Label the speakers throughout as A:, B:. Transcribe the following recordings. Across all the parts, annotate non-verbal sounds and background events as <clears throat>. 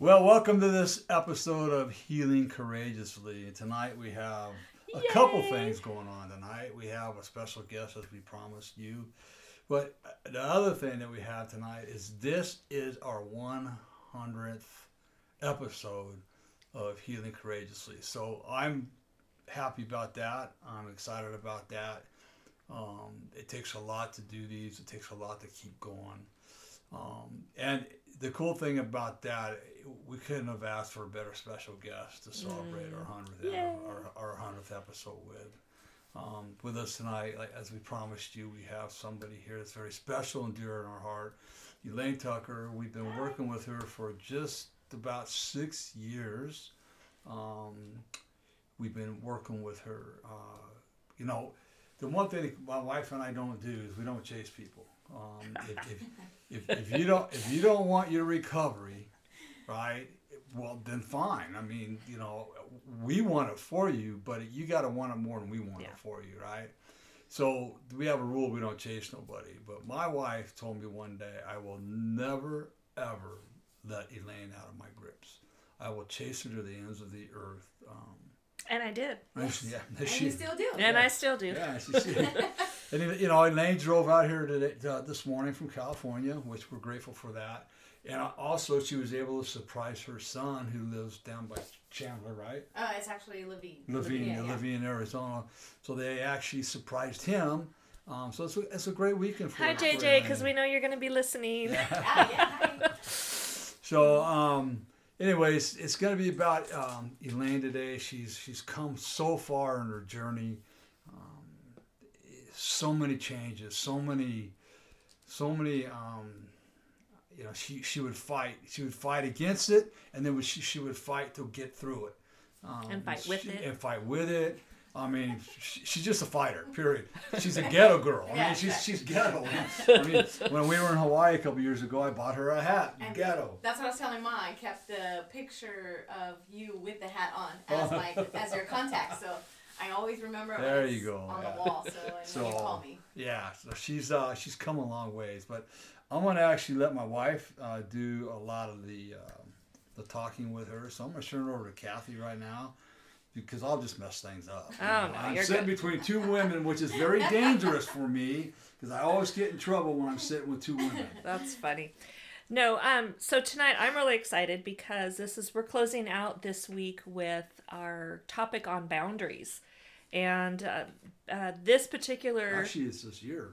A: Well, welcome to this episode of Healing Courageously. Tonight we have a couple things going on tonight. We have a special guest, as we promised you. But the other thing that we have tonight is this is our 100th episode of Healing Courageously. So I'm happy about that. I'm excited about that. Um, it takes a lot to do these. It takes a lot to keep going. Um, and the cool thing about that, we couldn't have asked for a better special guest to celebrate our hundredth our, our hundredth episode with. Um, with us tonight, like as we promised you, we have somebody here that's very special and dear in our heart. Elaine Tucker. We've been working with her for just about six years. Um, we've been working with her. Uh, you know, the one thing my wife and I don't do is we don't chase people. Um, if, if, if, if you don't if you don't want your recovery, right? Well, then fine. I mean, you know, we want it for you, but you got to want it more than we want
B: Yeah.
A: it for you, right? So we have a rule: we don't chase nobody. But my wife told me one day, I will never ever let Elaine out of my grips. I will chase her to the ends of the earth. Um,
B: And I did. <laughs>
A: and she- yeah,
C: And
A: she-
C: you still do.
B: And I still do.
A: yeah, she, she, <laughs> and you know, Elaine drove out here today, uh, this morning from California, which we're grateful for that. And also, she was able to surprise her son, who lives down by Chandler, right?
C: Uh, it's actually Laveen.
A: Laveen,
C: yeah, yeah.
A: Laveen, Arizona. So they actually surprised him. Um, so it's a, it's a great weekend for
B: Hi, JJ, because we know you're going to be listening.
C: Ah, yeah. <laughs>
A: So, um, anyways, it's going to be about um, Elaine today. She's she's come so far in her journey. Um, so many changes, so many, so many. You know, she she would fight. She would fight against it, and then she she would fight to get through it. Um,
B: And fight with
A: she-
B: it.
A: And fight with it. I mean, she, she's just a fighter. Period. She's a ghetto girl. I mean,
C: Yeah,
A: she's she's ghetto. I mean, when we were in Hawaii a couple years ago, I bought her a hat.
C: And
A: Ghetto.
C: That's what I was telling mom. I kept the picture of you with the hat on as my as your contact. So I always remember
A: There you go,
C: on
A: yeah.
C: the wall. So, and
A: So-
C: you call me.
A: Yeah, so she's uh, she's come a long ways, but I'm gonna actually let my wife uh, do a lot of the uh, the talking with her. So I'm gonna turn it over to Kathy right now because I'll just mess things up.
B: Oh, no,
A: I'm sitting
B: good.
A: between two <laughs> women, which is very dangerous for me because I always get in trouble when I'm sitting with two women.
B: That's funny. No, um, so tonight I'm really excited because this is we're closing out this week with our topic on boundaries, and uh, uh, this particular
A: Actually, it's this year.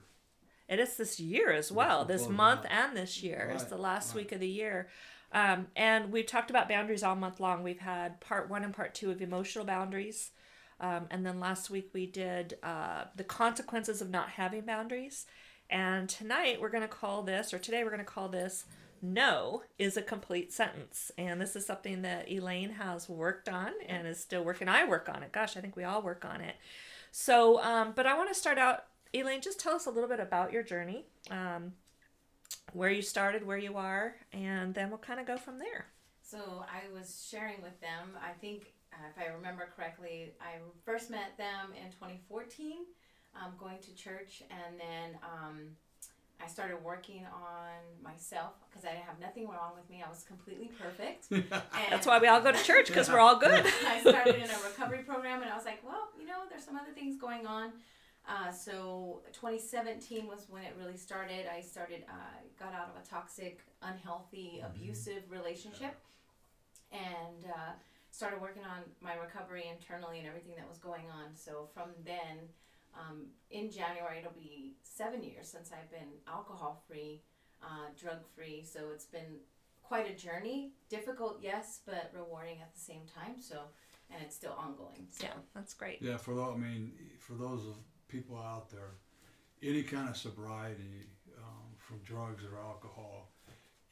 B: It is this year as well, this
A: closing
B: month and this year. it's the last
A: right.
B: week of the year. Um, and we've talked about boundaries all month long. We've had part one and part two of emotional boundaries. Um, and then last week we did uh, the consequences of not having boundaries. And tonight we're going to call this, or today we're going to call this, No is a complete sentence. And this is something that Elaine has worked on and is still working. I work on it. Gosh, I think we all work on it. So, um, but I want to start out, Elaine, just tell us a little bit about your journey, um, where you started, where you are, and then we'll kind of go from there.
C: So I was sharing with them. I think, uh, if I remember correctly, I first met them in 2014, um, going to church, and then um, I started working on myself because I didn't have nothing wrong with me. I was completely perfect. And <laughs>
B: That's why we all go to church because we're all good. <laughs>
C: I started in a recovery program, and I was like, well, you know, there's some other things going on. Uh, so 2017 was when it really started. I started, uh, got out of a toxic, unhealthy, abusive relationship, and uh, started working on my recovery internally and everything that was going on. So from then, um, in January, it'll be seven years since I've been alcohol free, uh, drug free. So it's been quite a journey. Difficult, yes, but rewarding at the same time. So, and it's still ongoing. So.
B: Yeah, that's great.
A: Yeah, for those, I mean, for those of people out there, any kind of sobriety um, from drugs or alcohol,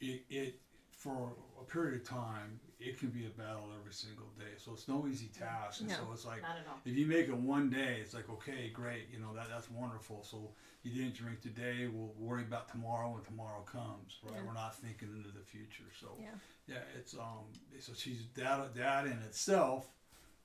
A: it, it for a period of time it can be a battle every single day. So it's no easy task. And
B: No.
A: so it's like
C: Not at all.
A: if you make it one day, it's like okay, great, you know that that's wonderful. So you didn't drink today. We'll worry about tomorrow when tomorrow comes. Right?
B: Yeah.
A: We're not thinking into the future. So
B: Yeah.
A: yeah, it's um. So she's that that in itself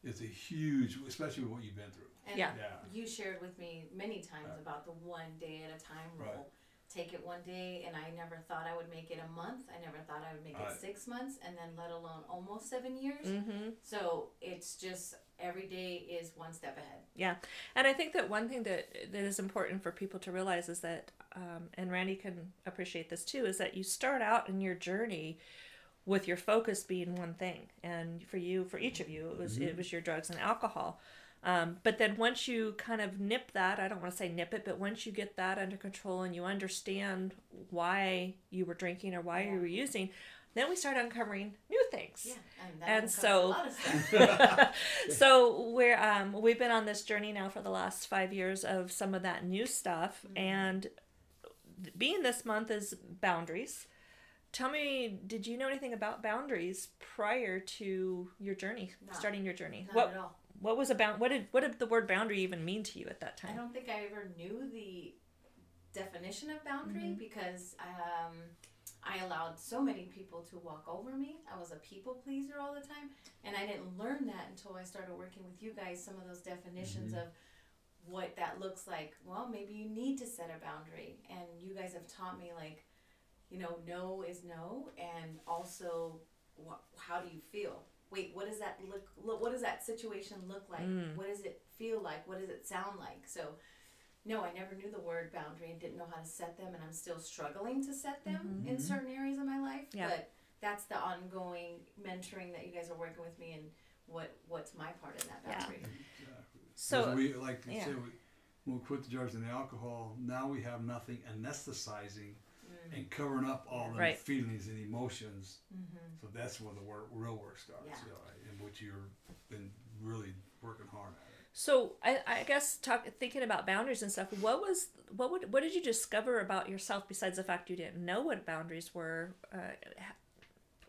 A: is a huge, especially with what you've been through.
C: And
B: Yeah.
A: Yeah.
C: you shared with me many times
A: Right.
C: about the one day at a time rule.
A: Right.
C: rule. Take it one day, and I never thought I would make it a month. I never thought I would make
A: Right.
C: it six months, and then let alone almost seven years.
B: Mm-hmm.
C: So it's just every day is one step ahead.
B: Yeah, and I think that one thing that that is important for people to realize is that, um, and Randy can appreciate this too, is that you start out in your journey with your focus being one thing, and for you, for each of you, it was it was your drugs and alcohol. Um, but then once you kind of nip that, I don't want to say nip it, but once you get that under control and you understand why you were drinking or why you were using, then we start uncovering new things.
C: Yeah, and that
B: And so-
C: a lot of stuff. <laughs> <laughs>
B: so we're um we've been on this journey now for the last five years of some of that new stuff and being this month is boundaries tell me did you know anything about boundaries prior to your journey
C: No.
B: starting your journey
C: Not
B: what
C: at all.
B: what was about what did what did the word boundary even mean to you at that time?
C: I don't think I ever knew the definition of boundary
B: Mm-hmm.
C: because um, I allowed so many people to walk over me. I was a people pleaser all the time, and I didn't learn that until I started working with you guys. Some of those definitions of what that looks like. Well, maybe you need to set a boundary, and you guys have taught me like, you know, no is no, and also, wh- how do you feel? Wait, what does that look? look what does that situation look like?
B: Mm.
C: What does it feel like? What does it sound like? So no, I never knew the word boundary and didn't know how to set them, and I'm still struggling to set them in certain areas of my life.
B: Mm-hmm. Yeah.
C: But that's the ongoing mentoring that you guys are working with me, and what what's my part in that boundary?
B: Yeah.
C: boundary?
B: so
A: we like to
B: yeah.
A: say we, when we quit the drugs and the alcohol, now we have nothing anesthetizing. And covering up all the
B: Right.
A: feelings and emotions.
C: Mm-hmm.
A: So that's where the work, real work starts.
C: Yeah.
A: You know, in which you've been really working hard at.
B: So I, I guess talk thinking about boundaries and stuff. What was what would what did you discover about yourself besides the fact you didn't know what boundaries were? Uh, ha-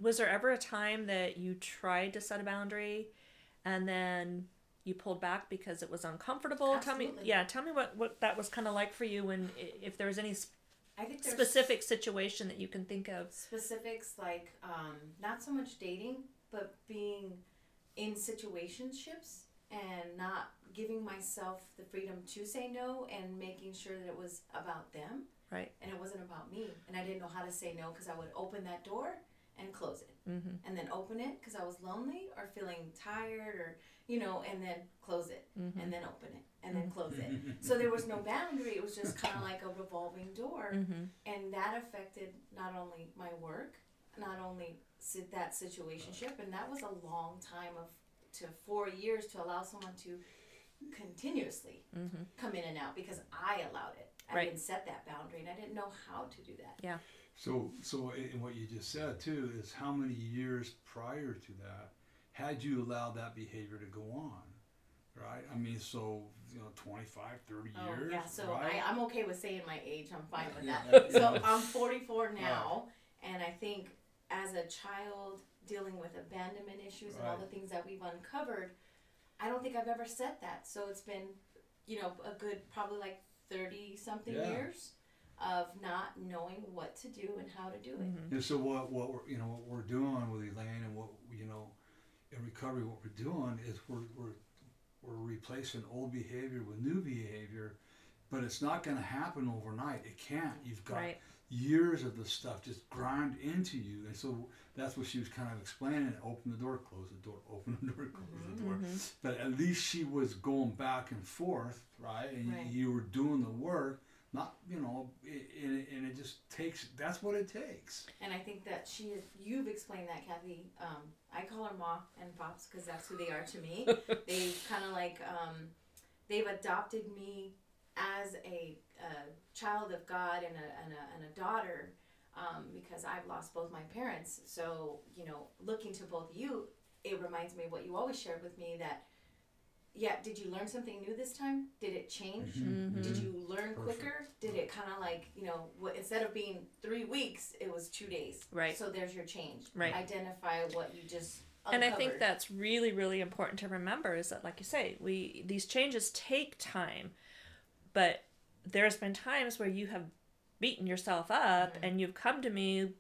B: was there ever a time that you tried to set a boundary, and then you pulled back because it was uncomfortable? Tell me,
C: Absolutely.
B: yeah, tell me what what that was kind of like for you, and i- if there was any s-
C: I think there's
B: specific situation that you can think of.
C: specifics like um, not so much dating, but being in situationships and not giving myself the freedom to say no and making sure that it was about them
B: Right.
C: and it wasn't about me. And I didn't know how to say no because I would open that door and close it.
B: Mm-hmm.
C: And then open it because I was lonely or feeling tired or, you know, and then close it
B: Mm-hmm.
C: and then open it and then close it. <laughs> So there was no boundary. It was just kind of like a revolving door.
B: Mm-hmm.
C: And that affected not only my work, not only si- that situationship, and that was a long time of to four years to allow someone to continuously
B: Mm-hmm.
C: come in and out because I allowed it. I
B: Right.
C: didn't set that boundary, and I didn't know how to do that. Yeah.
A: So, so and what you just said too is how many years prior to that had you allowed that behavior to go on, right? I mean, so you know, 25, 30
C: Oh
A: years,
C: yeah, so
A: right?
C: I, I'm okay with saying my age. I'm fine with <laughs> that. So I'm 44 now, and I think as a child dealing with abandonment issues and all the things that we've uncovered, I don't think I've ever said that. So it's been, you know, a good probably like 30 something
A: Yeah.
C: years of not knowing what to do and how to do it.
B: Mm-hmm.
A: And so what what we're you know what we're doing with Elaine and what you know in recovery what we're doing is we're we're we're replacing old behavior with new behavior, but it's not going to happen overnight. It can't. You've got
B: Right.
A: years of this stuff just grind into you, and so that's what she was kind of explaining. Open the door, close the door, <laughs> open the door, close the door.
B: Mm-hmm.
A: But at least she was going back and forth, right? And
C: Right.
A: you were doing the work. Not you know, and it, and it just takes. That's what it takes.
C: And I think that she is, you've explained that, Kathy. Um, I call her Ma and Pops because that's who they are to me. <laughs> they kind of like, um, they've adopted me as a, a child of God and a, and a, and a daughter um, because I've lost both my parents. So, you know, looking to both you, it reminds me of what you always shared with me that, yeah, did you learn something new this time? Did it change?
B: Mm-hmm.
C: Did you learn
A: Perfect.
C: quicker? Did it kind of like like you know what instead of being three weeks it was two days
B: Right.
C: so there's your change
B: Right.
C: identify what you just
B: and I think that's really really important to remember is that like you say we these changes take time but there's been times where you have beaten yourself up
C: Mm-hmm.
B: and you've come to me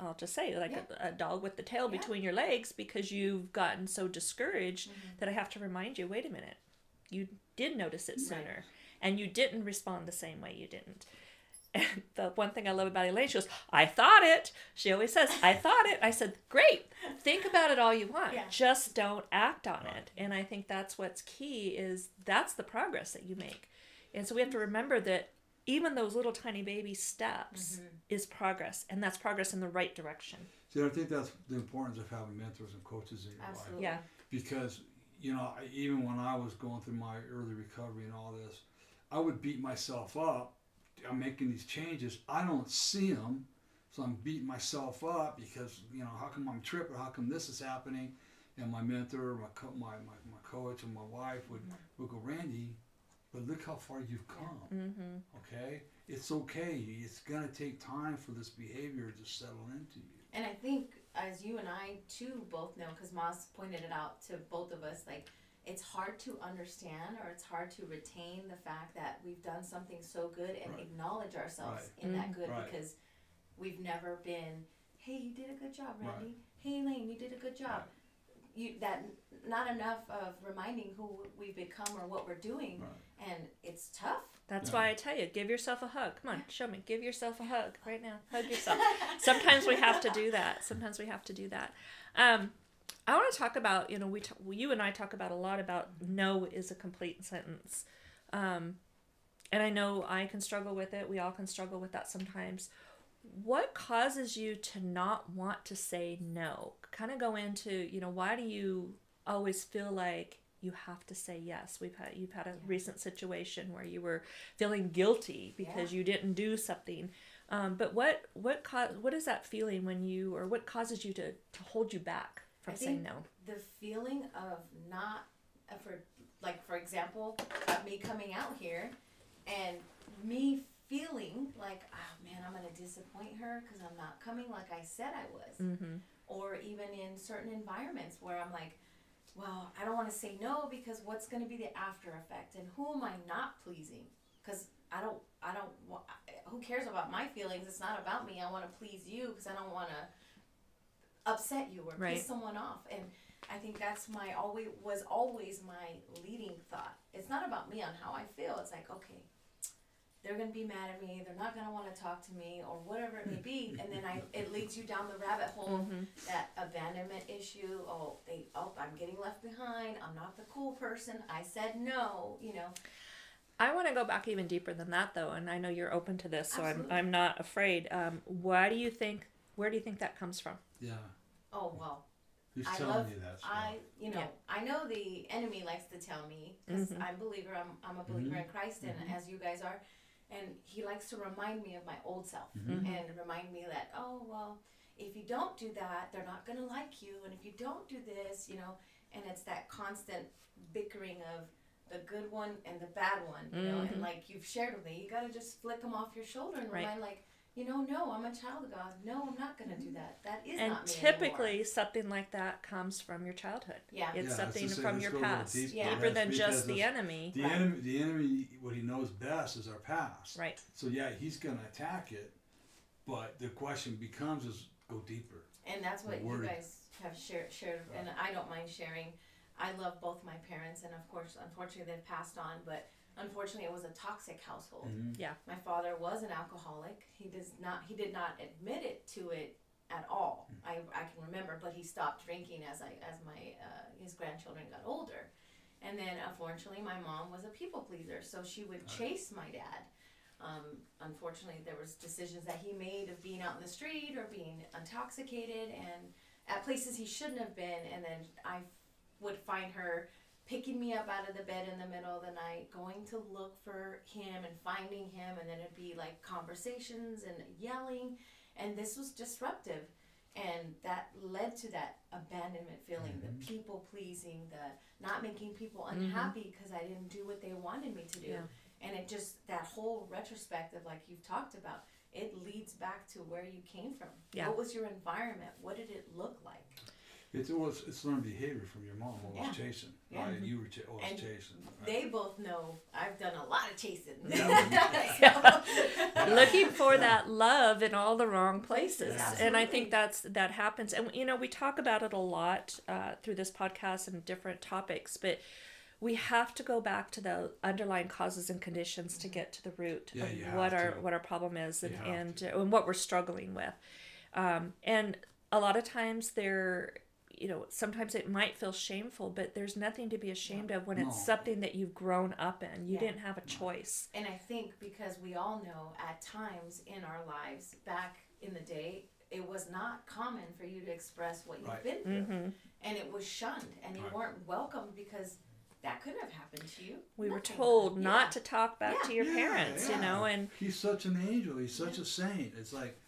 B: I'll just say like a, a dog with the tail
C: Yeah.
B: between your legs because you've gotten so discouraged
C: Mm-hmm.
B: that I have to remind you wait a minute you did notice it
C: Right.
B: sooner and you didn't respond the same way you didn't <laughs> and the one thing I love about Elaine, she goes, I thought it. She always says, I thought it. I said, Great. Think about it all you want.
C: Yeah.
B: Just don't act on it. And I think that's what's key is that's the progress that you make. And so we have to remember that even those little tiny baby steps mm-hmm. is progress. And that's progress in the right direction.
A: See, I think that's the importance of having mentors and coaches in your life.
C: absolutely
B: Yeah.
A: because you know even when I was going through my early recovery and all this, I would beat myself up. I'm making these changes. I don't see them, so I'm beating myself up because you know how come I'm tripping? How come this is happening? And my mentor, my co- my, my, my coach, and my wife would mm-hmm. would go, Randy, but look how far you've come.
B: Mm-hmm.
A: Okay, it's okay. It's gonna take time for this behavior to settle into you.
C: And I think, as you and I too both know, because Moss pointed it out to both of us, like it's hard to understand or it's hard to retain the fact that we've done something so good and
A: Right.
C: acknowledge ourselves
A: Right.
C: in that good
A: Right.
C: because we've never been, hey, you did a good job,
A: Right.
C: Randy. Hey, Elaine, you did a good job.
A: Right.
C: You that not enough of reminding who we've become or what we're doing,
A: Right.
C: And it's tough.
B: That's
A: Yeah.
B: why I tell you, give yourself a hug. Come on, show me. Give yourself a hug right now. Hug yourself. Sometimes we have to do that. Sometimes we have to do that. Um, I want to talk about, you know, we t- you and I talk about a lot about no is a complete sentence. Um, and I know I can struggle with it. We all can struggle with that sometimes. What causes you to not want to say no? Kind of go into, you know, why do you always feel like you have to say yes? We've had you've had a recent situation where you were feeling guilty because you didn't do something. Um, but what what co- what is that feeling when you or what causes you to, to hold you back from
C: I
B: saying no?
C: the feeling of not uh, for like for example me coming out here and me feeling like oh man i'm gonna disappoint her because i'm not coming like i said i was
B: Mm-hmm.
C: or even in certain environments where i'm like well i don't want to say no because what's going to be the after effect? And who am i not pleasing? Because i don't i don't who cares about my feelings? It's not about me. I want to please you because i don't want to upset you or
B: Right.
C: piss someone off. And i think that's my always was always my leading thought. It's not about me on how i feel. It's like okay they're gonna be mad at me they're not gonna want to talk to me or whatever it may be <laughs> and then i it leads you down the rabbit hole
B: Mm-hmm.
C: that abandonment issue oh they oh i'm getting left behind i'm not the cool person i said no you know
B: I want to go back even deeper than that, though, and I know you're open to this, so I'm I'm not afraid. Um, why do you think? Where do you think that comes from?
A: Yeah,
C: oh well
A: who's
C: I
A: telling
C: love-
A: you that? stuff?
C: I, you know,
B: Yeah.
C: I know the enemy likes to tell me because
B: Mhm.
C: I'm a believer. I'm, I'm a believer in Christ, and as you guys are, and he likes to remind me of my old self
B: Mhm.
C: and remind me that oh well, if you don't do that, they're not gonna like you, and if you don't do this, you know, and it's that constant bickering of the good one and the bad one, you know,
B: Mhm.
C: and like you've shared with me, you gotta just flick them off your shoulder and
B: Right.
C: remind like. You know, no, I'm a child of God. No, I'm not gonna do mm-hmm. that. That is
B: and
C: not me
B: typically,
C: anymore.
B: something like that comes from your childhood.
C: Yeah.
B: It's
A: Yeah,
B: something
A: just
B: from your
A: go a little
B: past,
A: deeper.
C: Yeah.
B: deeper than just the enemy.
A: The
C: Right.
A: enemy, the enemy, what he knows best is our past.
B: Right.
A: So yeah, he's gonna attack it, but the question becomes: is go deeper.
C: And that's what you
A: word.
C: guys have shared, shared, and I don't mind sharing. I love both my parents, and of course, unfortunately, they've passed on. But unfortunately, it was a toxic household.
A: Mhm.
C: My father was an alcoholic. He does not. He did not admit it to it at all. I, I can remember, but he stopped drinking as I as my uh, his grandchildren got older. And then, unfortunately, my mom was a people pleaser, so she would chase my dad. Um, unfortunately, there was decisions that he made of being out in the street or being intoxicated and at places he shouldn't have been. And then I would find her picking me up out of the bed in the middle of the night, going to look for him and finding him, and then it'd be like conversations and yelling, and this was disruptive. And that led to that abandonment feeling, the mm-hmm. people pleasing, the not making people mm-hmm. unhappy because I didn't do what they wanted me to do.
B: Yeah.
C: and it just that whole retrospective, like you've talked about, it leads back to where you came from.
B: Yeah.
C: What was your environment? What did it look like?
A: It's always it's learned behavior from your mom. Always
C: Yeah.
A: chasing.
C: Yeah.
A: Right? You were ch- always
C: And
A: chasing. Right?
C: They both know I've done a lot of chasing.
A: Yeah. <laughs> <laughs>
B: looking for that love in all the wrong places
C: Yes.
B: and i think that's that happens and you know we talk about it a lot uh, through this podcast and different topics but we have to go back to the underlying causes and conditions to get to the root
A: Yeah,
B: of what our
A: to.
B: what our problem is and and, uh, and what we're struggling with um, and a lot of times they're you know sometimes it might feel shameful but there's nothing to be ashamed of when it's something that you've grown up in you
C: Yeah.
B: didn't have a choice
C: And I think because we all know at times in our lives back in the day, it was not common for you to express what you've
A: Right.
C: been through.
B: hmm
C: And it was shunned and you
A: Right.
C: weren't welcomed because that couldn't have happened to you.
B: we were told not
C: Yeah.
B: to talk back
C: Yeah.
B: to your
A: Yeah,
B: parents, you know, and
A: He's such an angel. He's such a saint. It's like,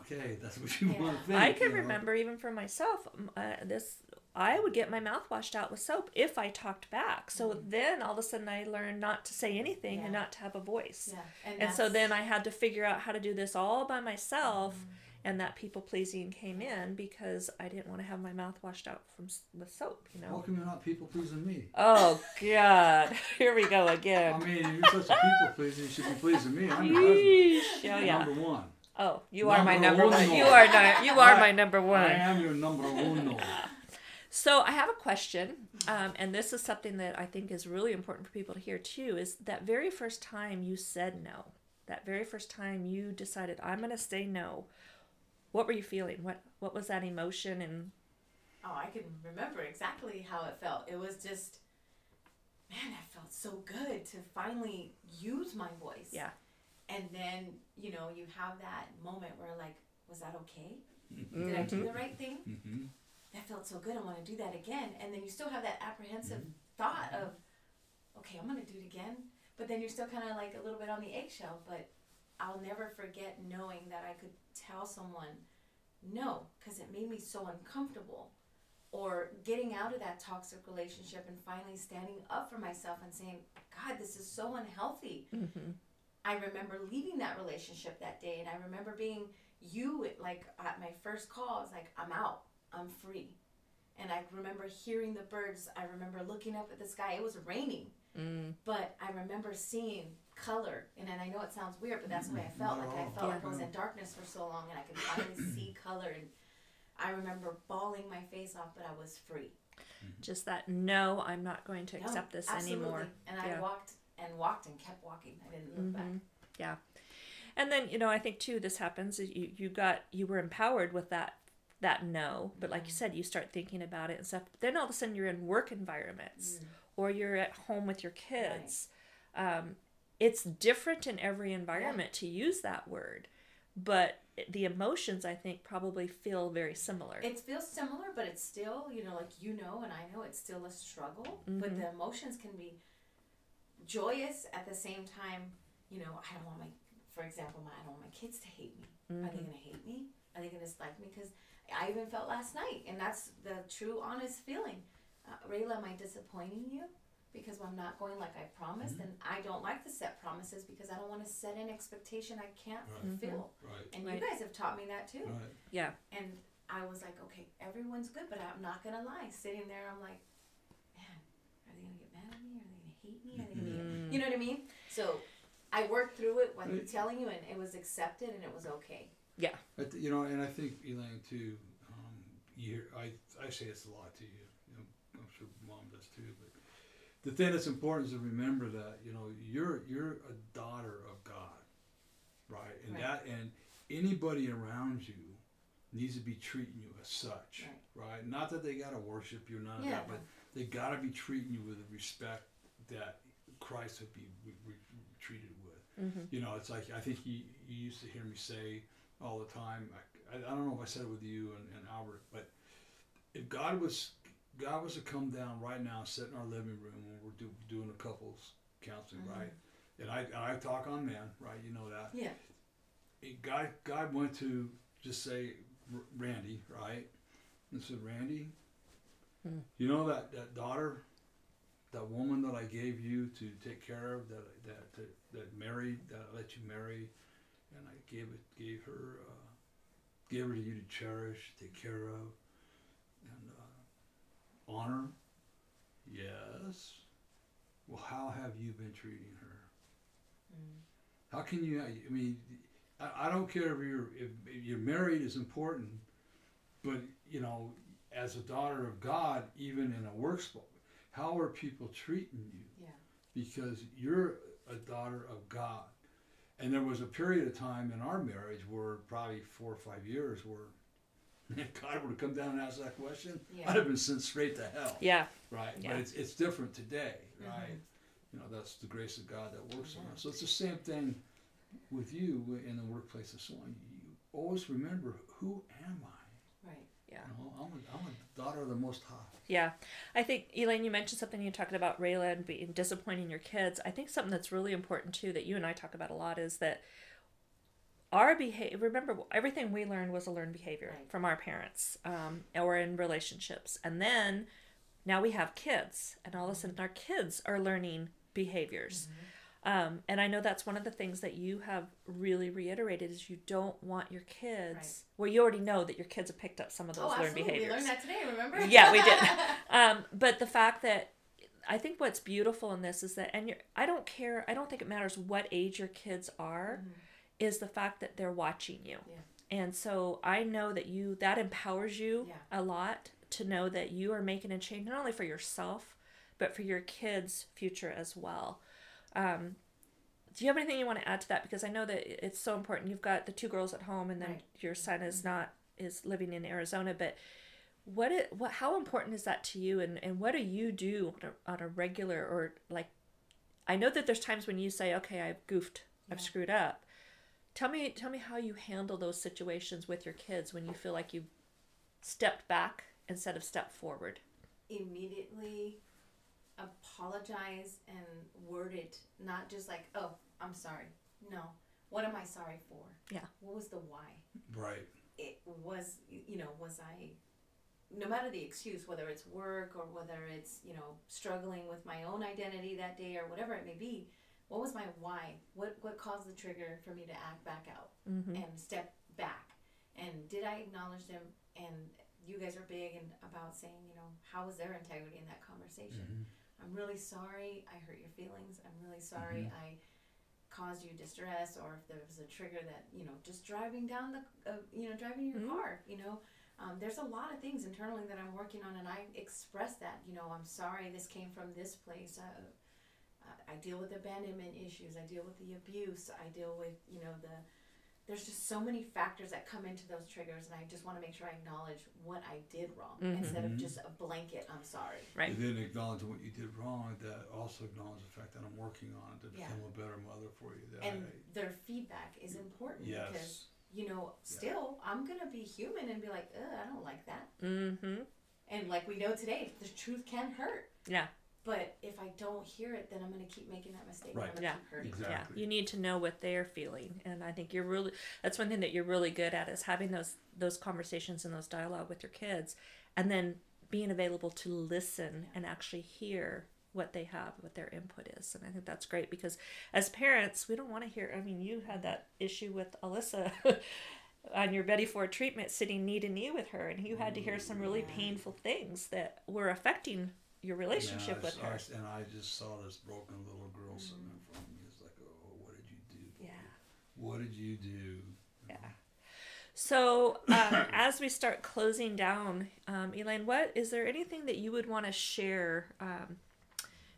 A: okay, that's what you
C: Yeah.
A: want to think.
B: I can
A: you know?
B: remember even for myself, uh, this I would get my mouth washed out with soap if I talked back. So then all of a sudden I learned not to say anything and
C: Mm-hmm.
B: Not to have a voice.
C: Yeah.
B: And so then I had to figure out how to do this all by myself.
C: Mm-hmm.
B: And that people pleasing came in because I didn't want to have my mouth washed out from s- with soap, you
A: How
B: know.
A: come you're not people pleasing me?
B: Oh God! <laughs> Here we go again.
A: I mean, if you're such a people pleaser. You should be pleasing me. I'm your husband.
B: Oh yeah.
A: Number one.
B: Oh, you are my
A: Number
B: number one. You are not. You are
A: I-
B: my number one.
A: I am your number uno. <laughs>
B: So I have a question, um, and this is something that I think is really important for people to hear too. Is that very first time you said no, that very first time you decided I'm going to say no, what were you feeling? What what was that emotion? And
C: Oh, I can remember exactly how it felt. It was just, man, that felt so good to finally use my voice.
B: yeah,
C: And then, you know, you have that moment where, like, was that okay? Mm-hmm. Did I do the mm-hmm. right thing?
A: Mm-hmm.
C: That felt so good. I want to do that again. And then you still have that apprehensive mm-hmm. thought of, okay, I'm going to do it again. But then you're still kind of like a little bit on the eggshell. But I'll never forget knowing that I could tell someone no because it made me so uncomfortable. Or getting out of that toxic relationship and finally standing up for myself and saying, God, this is so unhealthy.
B: Mm-hmm.
C: I remember leaving that relationship that day, and I remember being you like at my first call. I was like, I'm out, I'm free, and I remember hearing the birds. I remember looking up at the sky. It was raining,
B: mm,
C: but I remember seeing color, and, and I know it sounds weird, but that's the way I felt.
A: Not
C: Like I
A: all.
C: felt like I was in darkness for so long, and I could finally <clears throat> see color. And I remember bawling my face off, but I was free.
B: just that no, I'm not going to
C: No,
B: accept this
C: absolutely.
B: anymore.
C: And
B: Yeah.
C: I walked and walked and kept walking. I didn't look back.
B: Mhm. Yeah, and then you know I think too this happens. You you got you were empowered with that that no, but like you said, you start thinking about it and stuff. Then all of a sudden you're in work environments or you're at home with your kids. Um, it's different in every environment to use that word, but the emotions I think probably feel very similar.
C: It feels similar, but it's still, you know, like you know and I know it's still a struggle. But
B: Mm-hmm.
C: the emotions can be joyous at the same time. You know, I don't want my, for example, my I don't want my kids to hate me. Are
B: Mm-hmm.
C: they gonna hate me? Are they gonna dislike me? Because I even felt last night, and that's the true, honest feeling. Uh, Rayla, am I disappointing you? Because I'm not going like I promised,
A: Mm-hmm.
C: and I don't like to set promises because I don't want to set an expectation I can't
A: Right.
C: fulfill.
A: Right.
C: And
B: Right.
C: you guys have taught me that too.
A: Right.
B: yeah,
C: And I was like, okay, everyone's good, but I'm not gonna lie. Sitting there, I'm like, man, are they gonna get mad at me? Are they gonna hate me? Are they gonna
B: Mm-hmm.
C: you know what I mean? So I worked through it when
A: Right.
C: telling you, and it was accepted, and it was okay.
B: yeah,
A: I th- you know, and I think Elaine too. Um, you hear, I I say it's a lot to you. you know, I'm sure mom does too. But the thing that's important is to remember that you know you're you're a daughter of God, right? And
C: Right.
A: that and anybody around you needs to be treating you as such, right? Not that they gotta worship you, none of
C: Yeah.
A: that, but they gotta be treating you with the respect that Christ would be re- re- treated with.
B: mm-hmm.
A: You know, it's like I think you, you used to hear me say all the time. I, I, I don't know if I said it with you and, and Albert, but if God was God was to come down right now, and sit in our living room when we're do, doing a couples counseling,
C: Mhm.
A: right? And I and I talk on men, right? You know that.
C: Yeah.
A: It- God God went to just say Randy, right? And said, Randy,
B: Hmm.
A: you know that that daughter, that woman that I gave you to take care of, that that that, that married, that I let you marry, and I gave it, gave her, uh, gave her to you to cherish, take care of, and uh, honor. Yes. Well, how have you been treating her? How can you? I mean, I, I don't care if you're if, if you're married is important, but you know, as a daughter of God, even in a work how are people treating you?
C: Yeah.
A: Because you're a daughter of God, and there was a period of time in our marriage where probably four or five years where. <laughs> If God would have come down and asked that question,
C: Yeah.
A: I'd have been sent straight to hell.
B: Yeah.
A: Right.
B: Yeah.
A: But it's, it's different today, right?
C: Mhm.
A: You know, that's the grace of God that works on us. So it's the same thing with you in the workplace and so on. You always remember who am I?
C: Right.
B: Yeah.
A: You I'm a, I'm a daughter of the Most High.
B: Yeah, I think Elaine, you mentioned something. You talked about Rayla and being disappointing your kids. I think something that's really important too that you and I talk about a lot is that our behavior. Remember, everything we learned was a learned behavior
C: Right.
B: from our parents, um, or in relationships, and then now we have kids, and all of a sudden our kids are learning behaviors. Um, and I know that's one of the things that you have really reiterated is you don't want your kids. Well, you already know that your kids have picked up some of those
C: Oh,
B: learned
C: absolutely.
B: behaviors.
C: We learned that today. Remember?
B: Yeah, we did. <laughs> Um, but the fact that I think what's beautiful in this is that, and you're, I don't care. I don't think it matters what age your kids are, is the fact that they're watching you.
C: Mm-hmm. Yeah.
B: And so I know that you that empowers you
C: Yeah.
B: a lot to know that you are making a change not only for yourself, but for your kids' future as well. Um, do you have anything you want to add to that? Because I know that it's so important. You've got the two girls at home, and then
C: Right.
B: your son is not is living in Arizona. But what it what how important is that to you, and and what do you do on a, on a regular or like? I know that there's times when you say, "Okay, I've goofed, I've screwed up." Tell me tell me how you handle those situations with your kids when you feel like you stepped back instead of stepped forward.
C: Immediately apologize and word it, not just like, oh, I'm sorry. No. What am I sorry for?
B: Yeah.
C: What was the why?
A: Right.
C: it was you know was i no matter the excuse whether it's work or whether it's you know struggling with my own identity that day or whatever it may be what was my why what what caused the trigger for me to act back out
B: Mm-hmm.
C: and step back and did i acknowledge them and you guys are big and about saying you know how was their integrity in that conversation
A: Mm-hmm.
C: I'm really sorry i hurt your feelings i'm really sorry i caused you distress or if there was a trigger that you know just driving down the uh, you know driving your
B: Mhm.
C: car you know um, there's a lot of things internally that i'm working on and i express that you know i'm sorry this came from this place uh, I- I deal with abandonment issues. I deal with the abuse. I deal with, you know, the. There's just so many factors that come into those triggers, and I just want to make sure I acknowledge what I did wrong instead of
A: Mhm.
C: just a blanket. I'm sorry.
B: Right.
A: You didn't acknowledge what you did wrong. That also acknowledge the fact that I'm working on it to
C: Yeah.
A: become a better mother for you. That
C: And
A: I,
C: their feedback is important because
A: yes.
C: you know, still I'm gonna be human and be like, Ugh, I don't like that.
B: Mm-hmm.
C: And like we know today, the truth can hurt.
B: Yeah.
C: But if I don't hear it, then I'm gonna keep making that mistake.
A: Right.
C: And
B: Yeah.
C: keep hurting.
A: Exactly.
B: Yeah, you need to know what they're feeling, and I think you're really that's one thing that you're really good at is having those those conversations and those dialogue with your kids, and then being available to listen and actually hear what they have, what their input is, and I think that's great because as parents, we don't want to hear. I mean, you had that issue with Alyssa. <laughs> On your Betty Ford treatment, sitting knee to knee with her, and you had to hear some really painful things that were affecting your relationship
A: I
B: with her.
A: I and I just saw this broken little girl sitting in front of me. It's like, oh, what did you do?
B: Yeah.
A: What did you do?
B: Yeah. So, um, <coughs> as we start closing down, um, Elaine, what is there anything that you would want to share um,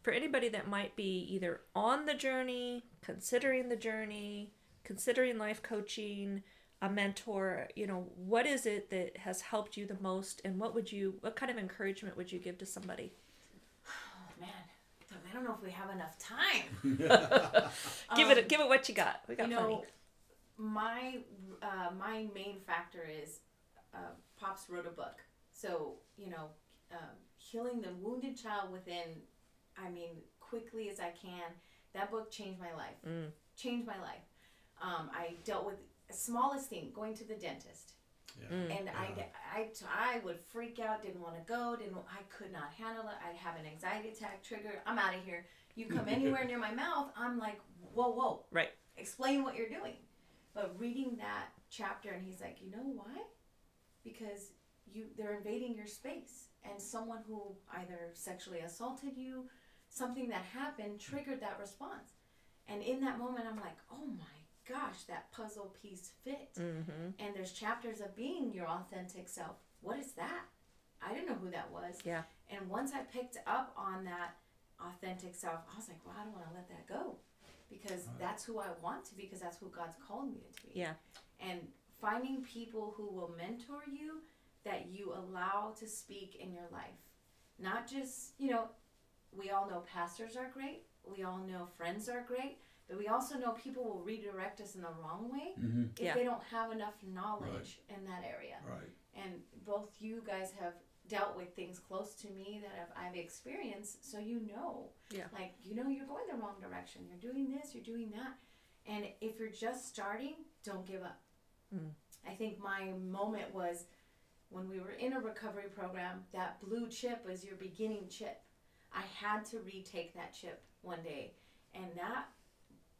B: for anybody that might be either on the journey, considering the journey, considering life coaching, a mentor? You know, what is it that has helped you the most, and what would you, what kind of encouragement would you give to somebody?
C: Man, I don't know if we have enough time. <laughs> <laughs>
B: give
C: Um,
B: it, give it what you got. We got
C: you know,
B: plenty.
C: my uh, my main factor is uh, Pops wrote a book, so you know, um, healing the wounded child within. I mean, quickly as I can. That book changed my life.
B: Mm.
C: Changed my life. Um, I dealt with the smallest thing, going to the dentist.
A: Yeah.
B: Mm.
C: and I, I, I would freak out, didn't want to go, didn't I could not handle it. I'd have an anxiety attack trigger. I'm out of here. You come <laughs> anywhere near my mouth, I'm like, whoa, whoa.
B: Right.
C: Explain what you're doing. But reading that chapter, and he's like, you know why? Because you they're invading your space, and someone who either sexually assaulted you, something that happened triggered that response. And in that moment, I'm like, oh my gosh, that puzzle piece fit.
B: Mm-hmm.
C: And there's chapters of being your authentic self. What is that? I didn't know who that was.
B: Yeah.
C: And once I picked up on that authentic self, I was like, well, I don't want to let that go because
A: Right.
C: that's who I want to be because that's who God's called me to be.
B: Yeah.
C: And finding people who will mentor you that you allow to speak in your life. Not just, you know, we all know pastors are great, we all know friends are great, but we also know people will redirect us in the wrong way
A: Mm-hmm.
C: if
B: Yeah.
C: they don't have enough knowledge in that area.
A: Right.
C: And both you guys have dealt with things close to me that I've, I've experienced, so you know.
B: Yeah.
C: Like, you know, you're going the wrong direction. You're doing this, you're doing that. And if you're just starting, don't give up.
B: Mm.
C: I think my moment was when we were in a recovery program, that blue chip was your beginning chip. I had to retake that chip one day, and that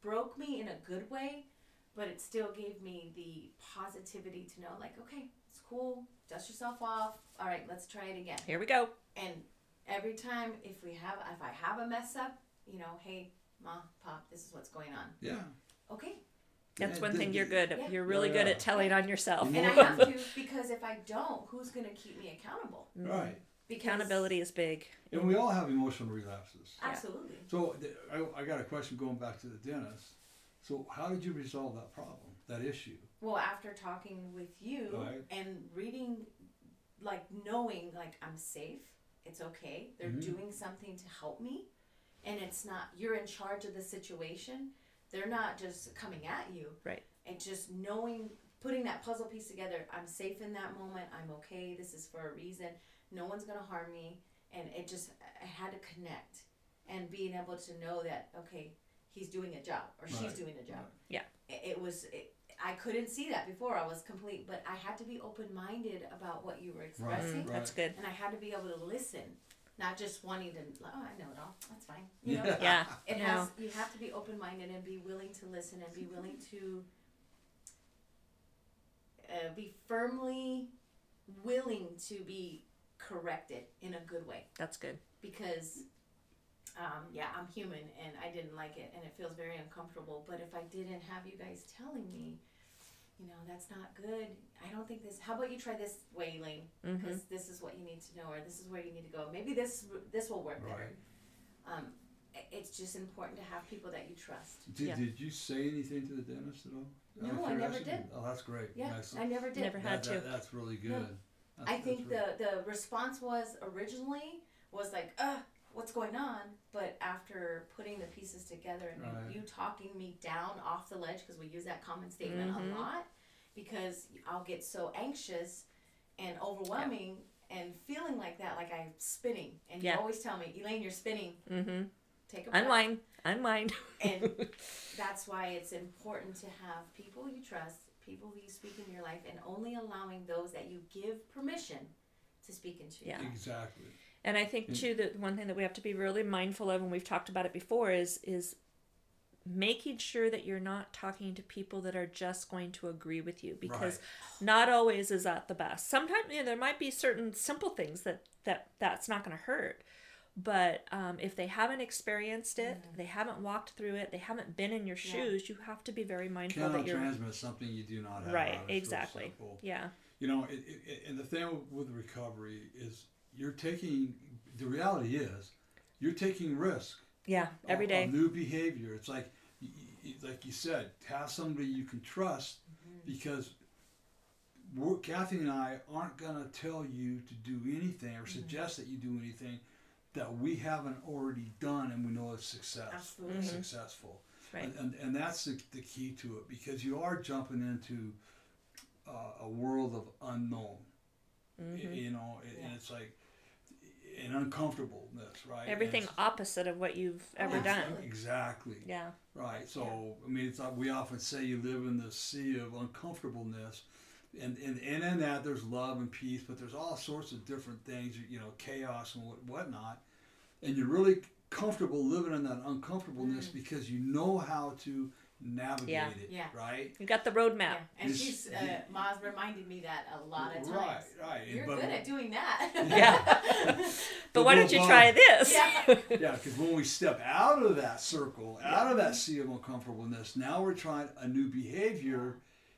C: broke me in a good way, but it still gave me the positivity to know, like, okay, it's cool, dust yourself off. All right, let's try it again.
B: Here we go.
C: And every time, if we have, if I have a mess up, you know, hey, ma, pop, this is what's going on.
A: Yeah.
C: Okay,
B: That's
A: Yeah,
B: one thing you're good at.
C: Yeah.
B: You're really
A: Yeah,
B: good at telling on yourself.
C: and I have to because if I don't, who's gonna keep me accountable?
A: Right.
C: Because
B: Accountability is big.
A: And we all have emotional relapses.
C: Absolutely.
A: So th- I, I got a question going back to the dentist. So how did you resolve that problem, that issue?
C: Well, after talking with you
A: Right.
C: and reading, like knowing, like I'm safe, it's okay. They're
A: Mhm.
C: doing something to help me, and it's not you're in charge of the situation. They're not just coming at you.
B: Right.
C: And just knowing, putting that puzzle piece together. I'm safe in that moment. I'm okay. This is for a reason. No one's gonna harm me, and it just I had to connect, and being able to know that okay, he's doing a job or she's doing a job
A: Right.
B: Yeah.
C: it, it was it, i couldn't see that before i was complete but i had to be open-minded about what you were expressing
A: Right.
B: That's good.
C: and i had to be able to listen not just wanting to oh i know it all that's fine <laughs> you know
B: Yeah.
C: it
B: No.
C: has you have to be open-minded and be willing to listen and be willing to uh, be firmly willing to be corrected in a good way
B: That's good.
C: because um, yeah, I'm human and I didn't like it and it feels very uncomfortable. But if I didn't have you guys telling me, you know, that's not good. I don't think this. How about you try this way, Elaine?
B: Mm-hmm.
C: Because this is what you need to know, or this is where you need to go. Maybe this this will work better. Um, i- it's just important to have people that you trust.
A: Did,
B: Yeah.
A: did you say anything to the dentist at all? Out of
C: No, I never
A: curiosity?
C: did.
A: Oh, that's great.
C: Yeah,
A: Excellent.
C: I never did.
B: Never had
A: That- that-
B: to.
A: that's really good.
C: No.
A: That's-
C: I
A: that's
C: think
A: really-
C: the the response was originally was like, uh, what's going on? But after putting the pieces together and you-
A: Right.
C: you talking me down off the ledge, because we use that common statement
B: Mhm.
C: a lot, because I'll get so anxious and overwhelming and feeling like that, like I'm spinning. And
B: Yeah.
C: you always tell me, Elaine, you're spinning.
B: Mm-hmm.
C: Take a breath.
B: Unwind. Unwind.
C: And <laughs> that's why it's important to have people you trust, people who you speak in your life, and only allowing those that you give permission to speak into your
B: Yeah.
A: Exactly.
B: And I think too that one thing that we have to be really mindful of, and we've talked about it before, is is making sure that you're not talking to people that are just going to agree with you because not always is that the best. Sometimes you know, there might be certain simple things that that that's not going to hurt. But um, if they haven't experienced it, they haven't walked through it, they haven't been in your
C: Yeah.
B: shoes, you have to be very mindful
A: Cannot
B: that you're
A: transmit something you do not have.
B: right. Exactly. Yeah.
A: You know, it, it, and the thing with recovery is you're taking, the reality is, you're taking risk.
B: Yeah. Every day.
A: New behavior. It's like, like you said, have somebody you can trust
B: Mm-hmm.
A: because Kathy and I aren't going to tell you to do anything
B: Mm-hmm.
A: or suggest that you do anything that we haven't already done and we know it's success,
C: Absolutely.
A: successful.
B: Right.
A: And, and, and that's the, the key to it because you are jumping into uh, a world of unknown. Y-
B: Mhm.
A: You know, and- and it's like an uncomfortableness, right?
B: Everything opposite of what you've ever
C: Oh,
B: done.
A: Exactly.
B: Yeah.
A: Right. So I mean, it's like we often say you live in the sea of uncomfortableness, and, and and in that there's love and peace, but there's all sorts of different things, you know, chaos and what whatnot, and you're really comfortable living in that uncomfortableness
C: Mm.
A: because you know how to navigate
B: Yeah.
A: it,
C: Yeah.
A: right?
B: You got the roadmap.
C: Yeah. And
A: This-
C: she's uh, Ma's reminded me that a lot of times.
A: Right, right.
C: You're
A: But-
C: good at doing that. <laughs>
B: Yeah. <laughs> But why don't you try this?
C: Yeah. <laughs>
A: Yeah, because when we step out of that circle, out of that sea of uncomfortableness, now we're trying a new behavior.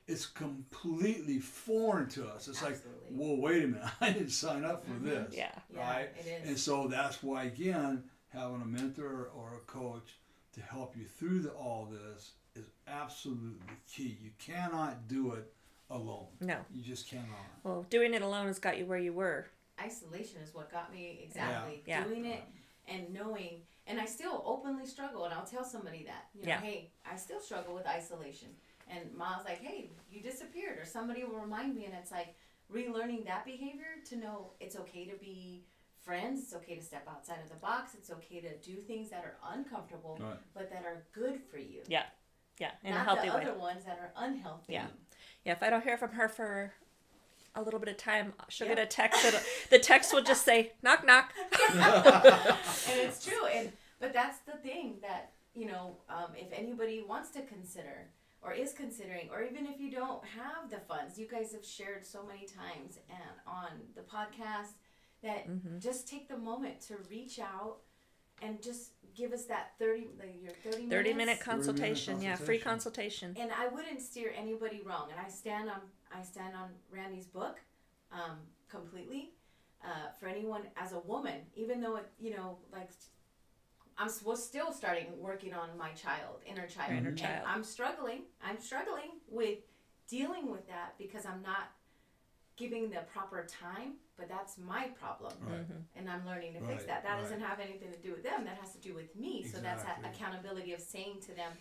A: It's completely foreign to us. It's
C: Absolutely.
A: like, whoa, wait a minute, <laughs> I didn't sign up for
C: Mhm.
A: this.
B: Yeah.
C: Yeah,
A: right?
C: it is.
A: And so that's why, again, having a mentor or a coach to help you through the, all this is absolutely key. You cannot do it alone.
B: No.
A: You just cannot.
B: Well, doing it alone has got you where you were.
C: Isolation is what got me exactly
B: Yeah.
C: doing it and knowing. And I still openly struggle, and I'll tell somebody that. You know,
B: Yeah.
C: hey, I still struggle with isolation. And Ma's like, hey, you disappeared, or somebody will remind me, and it's like relearning that behavior to know it's okay to be friends. It's okay to step outside of the box. It's okay to do things that are uncomfortable,
A: Right.
C: but that are good for you.
B: Yeah. Yeah. In
C: Not
B: a healthy
C: the
B: way.
C: other ones that are unhealthy.
B: Yeah. Yeah. If I don't hear from her for a little bit of time, she'll
C: Yeah.
B: get a text. That the text will just say, <laughs> knock, knock.
C: and it's true and but that's the thing that you know um, if anybody wants to consider or is considering or even if you don't have the funds you guys have shared so many times and on the podcast that
B: Mm-hmm.
C: just take the moment to reach out and just give us that 30 like your 30
B: 30
C: minutes
B: minute consultation. Yeah. Free consultation.
C: and I wouldn't steer anybody wrong. And I stand on I stand on Randy's book um, completely. Uh, for anyone as a woman, even though it you know like I'm was still starting working on my child, inner child,
B: Your inner child.
C: I'm struggling. I'm struggling with dealing with that because I'm not giving the proper time. But that's my problem,
A: Right.
C: and I'm learning to fix that. That
A: right.
C: doesn't have anything to do with them. That has to do with me. So that's that accountability of saying to them,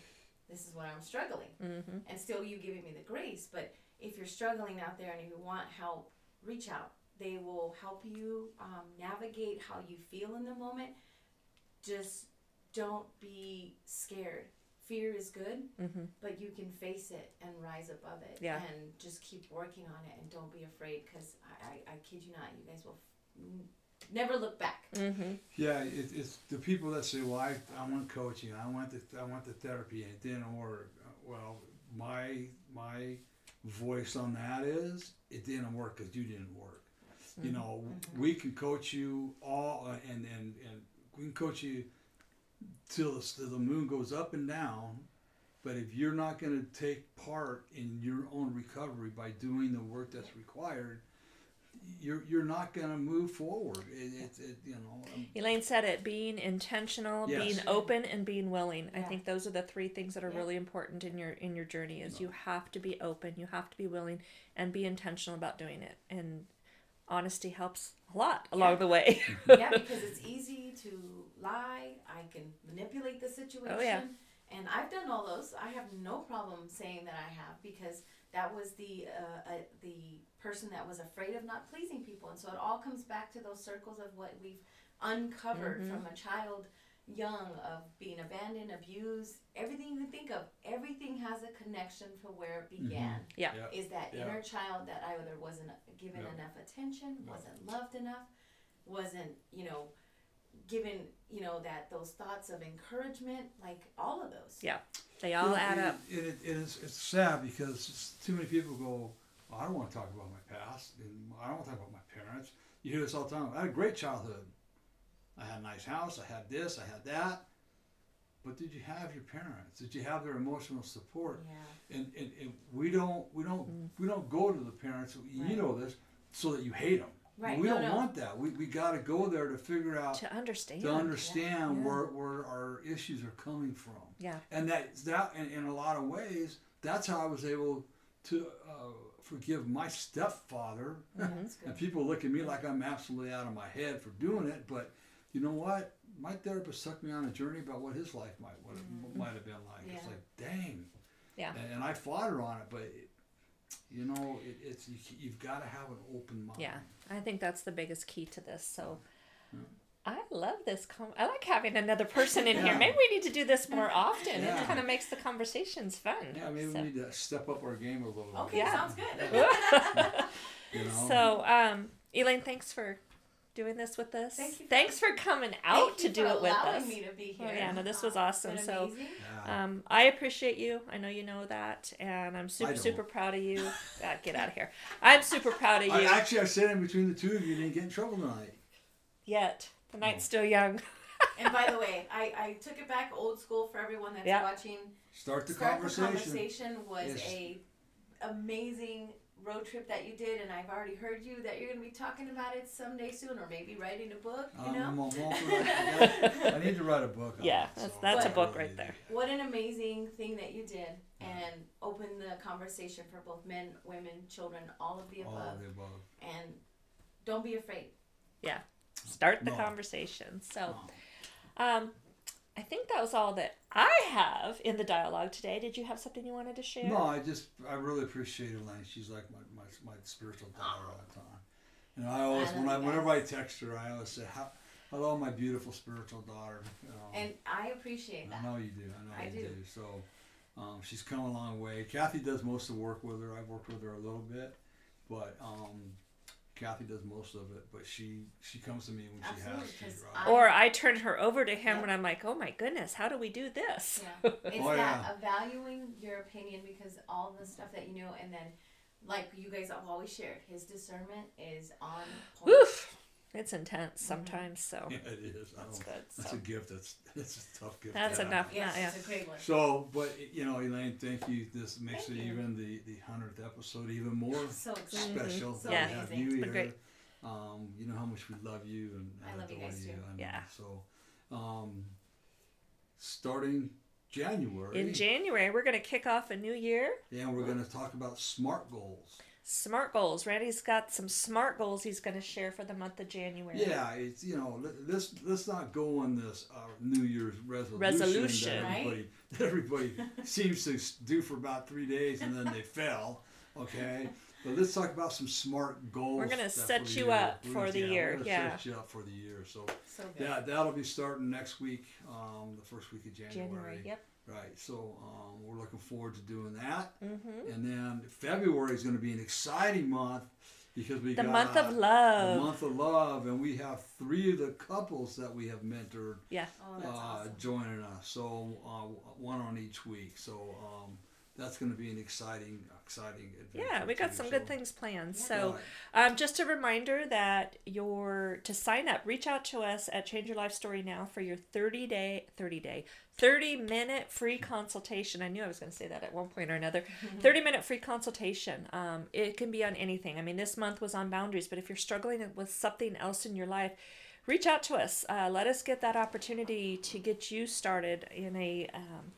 C: "This is what I'm struggling."
B: Mm-hmm.
C: and still you giving me the grace. But if you're struggling out there and you want help, reach out. They will help you um, navigate how you feel in the moment. Just don't be scared. Fear is good,
B: Mm-hmm.
C: but you can face it and rise above it.
B: Yeah.
C: And just keep working on it and don't be afraid because I, I, I kid you not, you guys will f- never look back.
B: Mm-hmm.
A: Yeah, it, it's the people that say, "Well, I, I want coaching, I want the I want the therapy," and it didn't work. Well, my my voice on that is it didn't work because you didn't work. You know, we can coach you all, uh, and and and we can coach you till the, till the moon goes up and down. But if you're not going to take part in your own recovery by doing the work that's required, you're you're not going to move forward. It, it, it you know. um,
B: Elaine said it being intentional,
A: Yes.
B: being open, and being willing. I think those are the three things that are
C: Yeah.
B: really important in your in your journey. Is you have to be open, you have to be willing, and be intentional about doing it. And honesty helps a lot along
C: Yeah.
B: the way.
C: yeah, <laughs> because it's easy to lie. I can manipulate the situation.
B: Oh, yeah.
C: And I've done all those. I have no problem saying that I have because that was the uh, uh, the person that was afraid of not pleasing people, and so it all comes back to those circles of what we've uncovered
B: Mm-hmm.
C: from a child young of being abandoned, abused, everything you can think of. Everything has a connection to where it mm-hmm. began
B: yeah.
A: Yeah.
C: is that
A: Yeah.
C: inner child that either wasn't given
A: Yeah.
C: enough attention,
A: Yeah.
C: wasn't loved enough, wasn't, you know, given, you know, that those thoughts of encouragement, like all of those.
B: Yeah. They all
A: Well,
B: add
A: it-
B: up.
A: It, it, it is, it's sad because it's- too many people go, well, I don't want to talk about my past, and I don't want to talk about my parents. You hear this all the time. I had a great childhood. I had a nice house. I had this. I had that. But did you have your parents? Did you have their emotional support?
C: Yeah.
A: And, and, and we don't we don't we don't go to the parents. You
C: Right.
A: know this, so that you hate them.
C: Right,
A: We
C: no,
A: don't
C: no.
A: want that. We, we got to go there to figure out
B: To understand.
A: to understand
C: Yeah.
A: where, where our issues are coming from
B: Yeah.
A: and that that in, in a lot of ways that's how i was able to uh, forgive my stepfather
C: That's <laughs>
A: and people look at me like i'm absolutely out of my head for doing it but you know what my therapist took me on a journey about what his life might what it might have been like it's
C: Mm-hmm.
A: Like dang
B: Yeah.
A: and, and i fought her on it but it, you know it, it's you, you've got to have an open mind
B: Yeah. I think that's the biggest key to this. So I love this. Com- I like having another person in
A: Yeah.
B: here. Maybe we need to do this more often.
A: Yeah.
B: It kind of makes the conversations fun.
A: Yeah, maybe
B: So-
A: we need to step up our game a little bit.
C: Okay,
B: Yeah.
C: sounds good. <laughs>
A: You know?
B: So, um, Elaine, thanks for doing this with us.
C: Thank you for-
B: thanks for coming out
C: Thank
B: to
C: you
B: do
C: for
B: it with us.
C: me to be
B: Oh,
C: here.
B: yeah, no, this was
C: Uh,
B: awesome. So.
A: Yeah.
B: Um, I appreciate you. I know you know that, and I'm super, super proud of you. Ah, <laughs> get out of here. I'm super proud of you.
A: I, actually, I said in between the two of you, didn't get in trouble tonight.
B: Yet the night's
A: Oh.
B: still young.
C: and by the <laughs> way, I, I took it back old school for everyone that's
B: Yeah.
C: watching.
A: Start the
C: Start
A: conversation.
C: the conversation was
A: Yes.
C: a amazing road trip that you did, and I've already heard you that you're going to be talking about it someday soon, or maybe writing a book. You
A: Um,
C: know,
A: I'm a- I'm also I need to write a book. On
B: Yeah,
A: it,
B: that's-
A: so
B: that's
C: a
A: I
B: book right there.
C: what an amazing thing that you did, and open the conversation for both men, women, children, all of the above.
A: All
C: above,
A: of the above.
C: and don't be afraid.
B: Yeah, start the
A: No.
B: conversation. So,
A: Oh.
B: um, I think that was all that I have in the dialogue today. Did you have something you wanted to share?
A: No, I just I really appreciate Elaine. She's like my, my, my spiritual daughter all the time. And I always
C: I
A: when I whenever I text her, I always say, "Hello, my beautiful spiritual daughter." You know,
C: And I appreciate that.
A: I know you do. I know
C: I
A: you
C: do.
A: do. So um, she's come a long way. Kathy does most of the work with her. I've worked with her a little bit, but um, Kathy does most of it. But she she comes to me when
C: Absolutely,
A: she has to. Right?
C: I-
B: Or I turn her over to him
C: Yeah.
B: when I'm like, oh my goodness, how do we do this?
C: Yeah, <laughs> it's
A: Oh,
C: that
A: yeah.
C: valuing your opinion because all the stuff that you know, and then like you guys have always shared, his discernment is on point.
B: Oof. It's intense sometimes, so
A: yeah, it is. I
B: that's
A: don't,
B: good.
A: that's
B: So
A: a gift. That's that's a tough gift. to
B: that's
A: have.
B: enough.
C: Yes,
B: Yeah, yeah.
C: it's a great one.
A: So, but you know, Elaine, thank you. This makes
C: Thank
A: it
C: you.
A: even the the hundredth episode even more
C: So excited.
A: special
C: So
B: Yeah.
A: we have
C: amazing.
A: you
B: It's
A: here.
B: been great.
A: Um, you know how much we love you and,
C: I
A: and
C: love you
A: adore
C: guys
A: you.
C: too.
A: and
B: Yeah.
A: So, um, starting January,
B: In January, we're going to kick off a new year.
A: yeah, we're going to talk about smart goals.
B: Smart goals. Randy's got some smart goals he's going to share for the month of January.
A: Yeah, it's you know let, let's let's not go on this uh, New Year's resolution,
B: Resolution.
A: that everybody <laughs> that everybody seems to do for about three days and then they fail. Okay, but let's talk about some smart goals.
B: We're gonna set you
A: year.
B: up for the year, yeah.
A: set you up for the year. So
C: So good.
A: yeah, that'll be starting next week, um, the first week of January.
B: January. Yep.
A: Right. So um, we're looking forward to doing that.
B: Mm-hmm.
A: And then February is going to be an exciting month because we got
B: The
A: got
B: month of love,
A: the
B: love.
A: month of love, and we have three of the couples that we have mentored
B: Yeah.
C: Oh, that's
A: uh,
C: awesome.
A: joining us. So uh, one on each week. So um, that's going to be an exciting, exciting adventure.
B: Yeah, we got
A: too.
B: some
A: So-
B: good things planned.
C: Yeah.
B: So, um, just a reminder that your to sign up, reach out to us at Change Your Life Story now for your 30 day, 30 day, 30 minute free consultation. I knew I was going to say that at one point or another. <laughs> 30 minute free consultation. Um, it can be on anything. I mean, this month was on boundaries, but if you're struggling with something else in your life, reach out to us. Uh, let us get that opportunity to get you started in a um,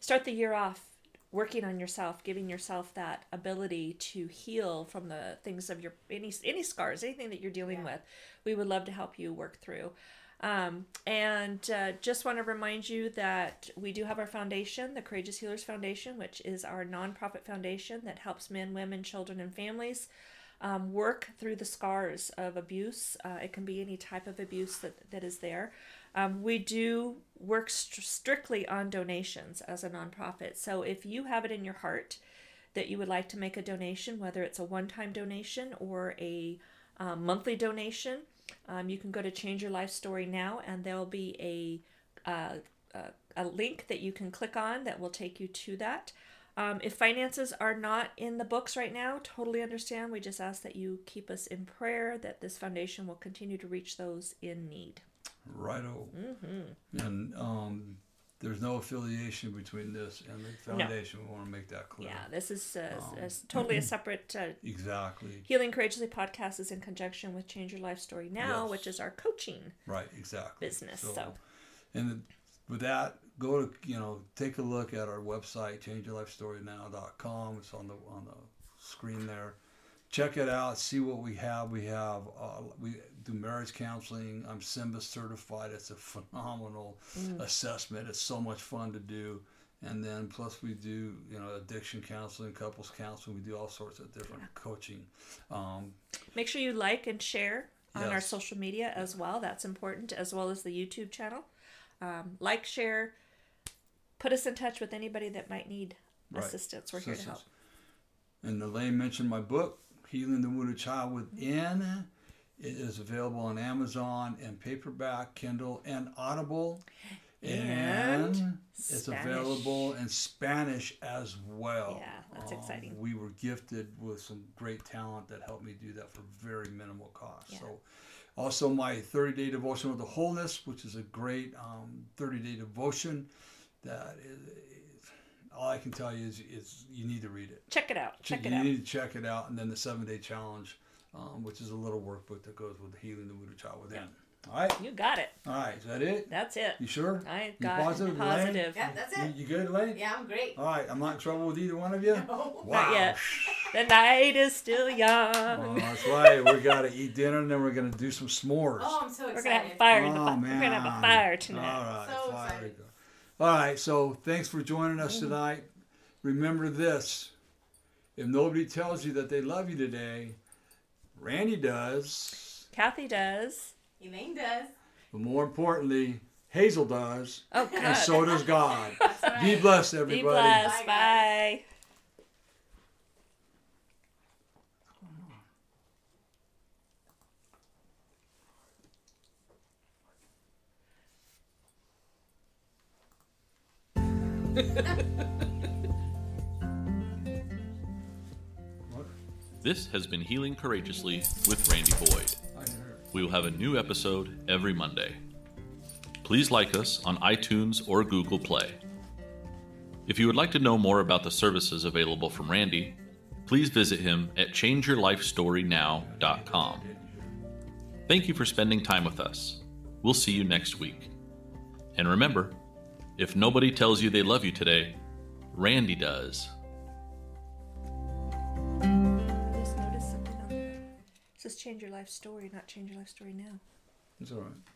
B: start the year off working on yourself, giving yourself that ability to heal from the things of your any any scars, anything that you're dealing
C: Yeah.
B: with. We would love to help you work through. Um, and uh, just want to remind you that we do have our foundation, the Courageous Healers Foundation, which is our nonprofit foundation that helps men, women, children, and families um, work through the scars of abuse. Uh, it can be any type of abuse that, that is there. Um, we do work st- strictly on donations as a nonprofit. So if you have it in your heart that you would like to make a donation, whether it's a one time donation or a um, monthly donation, um, you can go to Change Your Life Story now, and there will be a, uh, a a link that you can click on that will take you to that. Um, if finances are not in the books right now, totally understand. We just ask that you keep us in prayer that this foundation will continue to reach those in need.
A: Righto.
B: Mm-hmm.
A: And um, there's no affiliation between this and the
B: No.
A: foundation. We want to make that clear.
B: Yeah, this is uh,
A: Um,
B: s- totally a <clears throat> separate. Uh,
A: Exactly.
B: Healing Courageously podcast is in conjunction with Change Your Life Story Now,
A: Yes.
B: which is our coaching
A: Right. Exactly.
B: business. So,
A: And then with that, go to you know take a look at our website, changeyourlifestorynow.com. It's on the on the screen there. Check it out. See what we have. We have uh, we do marriage counseling. I'm SYMBIS certified. It's a phenomenal
B: Mm.
A: assessment. It's so much fun to do. And then plus we do you know addiction counseling, couples counseling. We do all sorts of different coaching. Um,
B: make sure you like and share on our social media as well. That's important, as well as the YouTube channel. Um, like, share, put us in touch with anybody that might need
A: Right.
B: assistance. We're here to help.
A: And Elaine mentioned my book, Healing the Wounded Child Within. It is available on Amazon and paperback, Kindle, and Audible.
B: And
A: And it's
B: Spanish.
A: available in Spanish as well.
B: Yeah, that's exciting.
A: We were gifted with some great talent that helped me do that for very minimal cost.
B: Yeah.
A: So, also my 30 day devotion of the wholeness, which is a great um, 30 day devotion. That is, all I can tell you is, is you need to read it.
B: Check it out. Check
A: you
B: it out.
A: You need to check it out, and then the seven day challenge, um, which is a little workbook that goes with healing the wounded child within. All right,
B: You got it.
A: all right, is that it?
B: That's it.
A: You sure?
B: I
A: You
B: got
A: positive, Elaine?
B: positive.
C: Yeah, that's it.
A: you good, Lane?
C: Yeah, I'm great.
A: All right, I'm not in trouble with either one of you. <laughs>
C: No.
A: Wow.
B: Not yet. <laughs> The night is still young.
A: Well, that's right. We got to eat dinner, and then we're gonna do some s'mores.
C: Oh, I'm so excited.
B: We're gonna have a fire in the
A: Oh,
B: We're gonna have a fire tonight.
A: All right,
C: So
A: fire
C: excited.
A: We go. All right, so thanks for joining us mm-hmm. tonight. Remember this: if nobody tells you that they love you today, Randy does.
B: Kathy does.
C: Elaine does.
A: But more importantly, Hazel does,
B: Oh
A: and so does God. <laughs>
C: That's
A: Be
C: right.
A: blessed,
B: Be
A: everybody.
B: blessed.
C: Bye,
B: Bye. <laughs>
D: This has been Healing Courageously with Randy Boyd. We will have a new episode every Monday. Please like us on iTunes or Google Play. If you would like to know more about the services available from Randy, please visit him at changeyourlifestorynow.com. Thank you for spending time with us. We'll see you next week. And remember, if nobody tells you they love you today, Randy does.
B: Just noticed something on there. It says change your life story, not change your life story now.
A: It's all right.